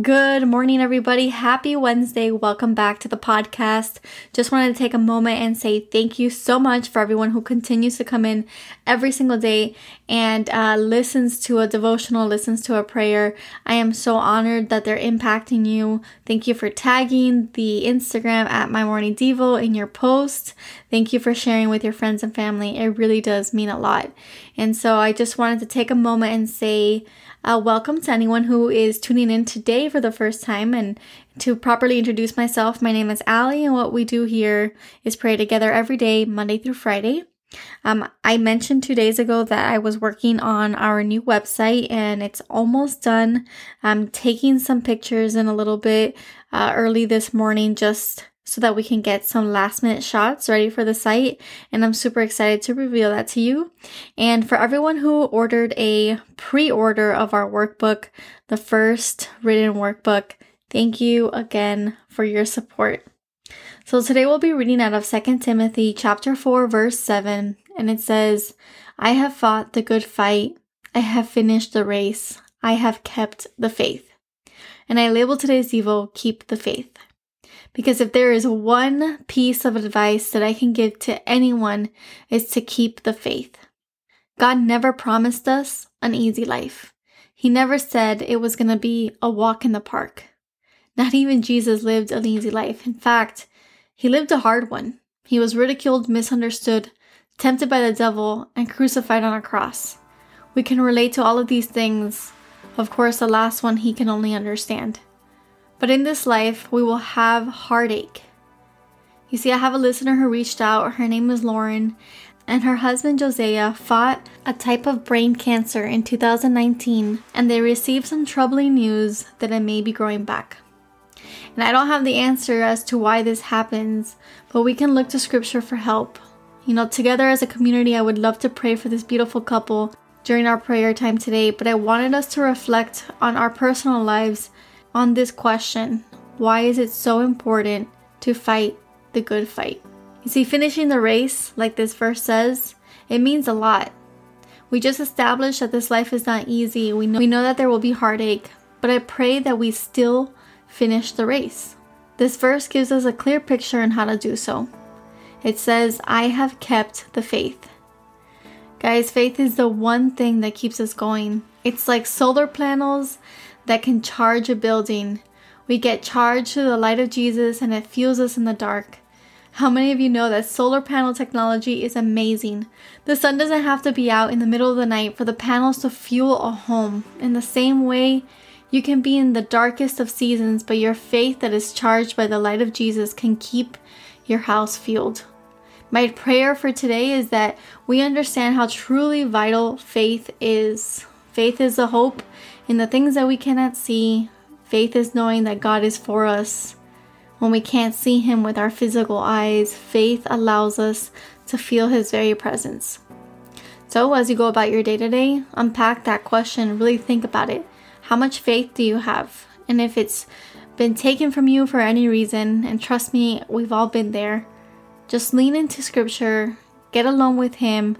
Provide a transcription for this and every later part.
Good morning, everybody. Happy Wednesday. Welcome back to the podcast. Just wanted to take a moment and say thank you so much for everyone who continues to come in every single day and uh, listens to a devotional, listens to a prayer. I am so honored that they're impacting you. Thank you for tagging the Instagram at My Morning Devo in your post. Thank you for sharing with your friends and family. It really does mean a lot. And so I just wanted to take a moment and say, uh, welcome to anyone who is tuning in today for the first time. And to properly introduce myself, my name is Allie, and what we do here is pray together every day, Monday through Friday. Um, I mentioned two days ago that I was working on our new website and it's almost done. I'm taking some pictures in a little bit uh, early this morning just so that we can get some last minute shots ready for the site. And I'm super excited to reveal that to you. And for everyone who ordered a pre order of our workbook, the first written workbook, thank you again for your support. So today we'll be reading out of 2 Timothy chapter 4 verse 7 and it says, "I have fought the good fight. I have finished the race. I have kept the faith." And I label today's Devo keep the faith. Because if there is one piece of advice that I can give to anyone, is to keep the faith. God never promised us an easy life. He never said it was going to be a walk in the park. Not even Jesus lived an easy life. In fact, he lived a hard one. He was ridiculed, misunderstood, tempted by the devil, and crucified on a cross. We can relate to all of these things. Of course, the last one he can only understand. But in this life, we will have heartache. You see, I have a listener who reached out. Her name is Lauren, and her husband Josiah fought a type of brain cancer in 2019, and they received some troubling news that it may be growing back. And I don't have the answer as to why this happens, but we can look to scripture for help. You know, together as a community, I would love to pray for this beautiful couple during our prayer time today, but I wanted us to reflect on our personal lives on this question why is it so important to fight the good fight? You see, finishing the race, like this verse says, it means a lot. We just established that this life is not easy. We know, we know that there will be heartache, but I pray that we still finish the race. This verse gives us a clear picture on how to do so. It says, I have kept the faith. Guys, faith is the one thing that keeps us going. It's like solar panels that can charge a building. We get charged to the light of Jesus and it fuels us in the dark. How many of you know that solar panel technology is amazing? The sun doesn't have to be out in the middle of the night for the panels to fuel a home. In the same way, you can be in the darkest of seasons, but your faith that is charged by the light of Jesus can keep your house fueled. My prayer for today is that we understand how truly vital faith is. Faith is the hope in the things that we cannot see, faith is knowing that God is for us. When we can't see Him with our physical eyes, faith allows us to feel His very presence. So, as you go about your day to day, unpack that question, really think about it. How much faith do you have? And if it's been taken from you for any reason, and trust me, we've all been there, just lean into Scripture, get alone with Him,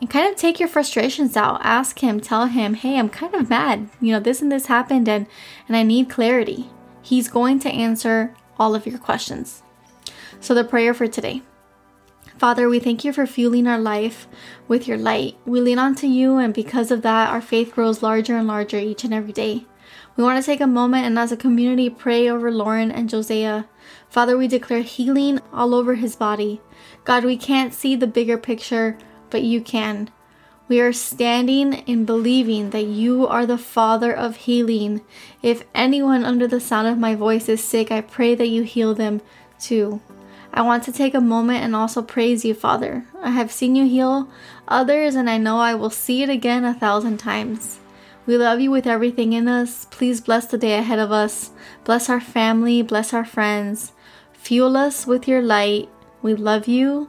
and kind of take your frustrations out. Ask him, tell him, hey, I'm kind of mad. You know, this and this happened and, and I need clarity. He's going to answer all of your questions. So, the prayer for today Father, we thank you for fueling our life with your light. We lean onto you, and because of that, our faith grows larger and larger each and every day. We want to take a moment and, as a community, pray over Lauren and Josiah. Father, we declare healing all over his body. God, we can't see the bigger picture but you can. We are standing in believing that you are the Father of healing. If anyone under the sound of my voice is sick, I pray that you heal them too. I want to take a moment and also praise you, Father. I have seen you heal others, and I know I will see it again a thousand times. We love you with everything in us. Please bless the day ahead of us. Bless our family, bless our friends. Fuel us with your light. We love you.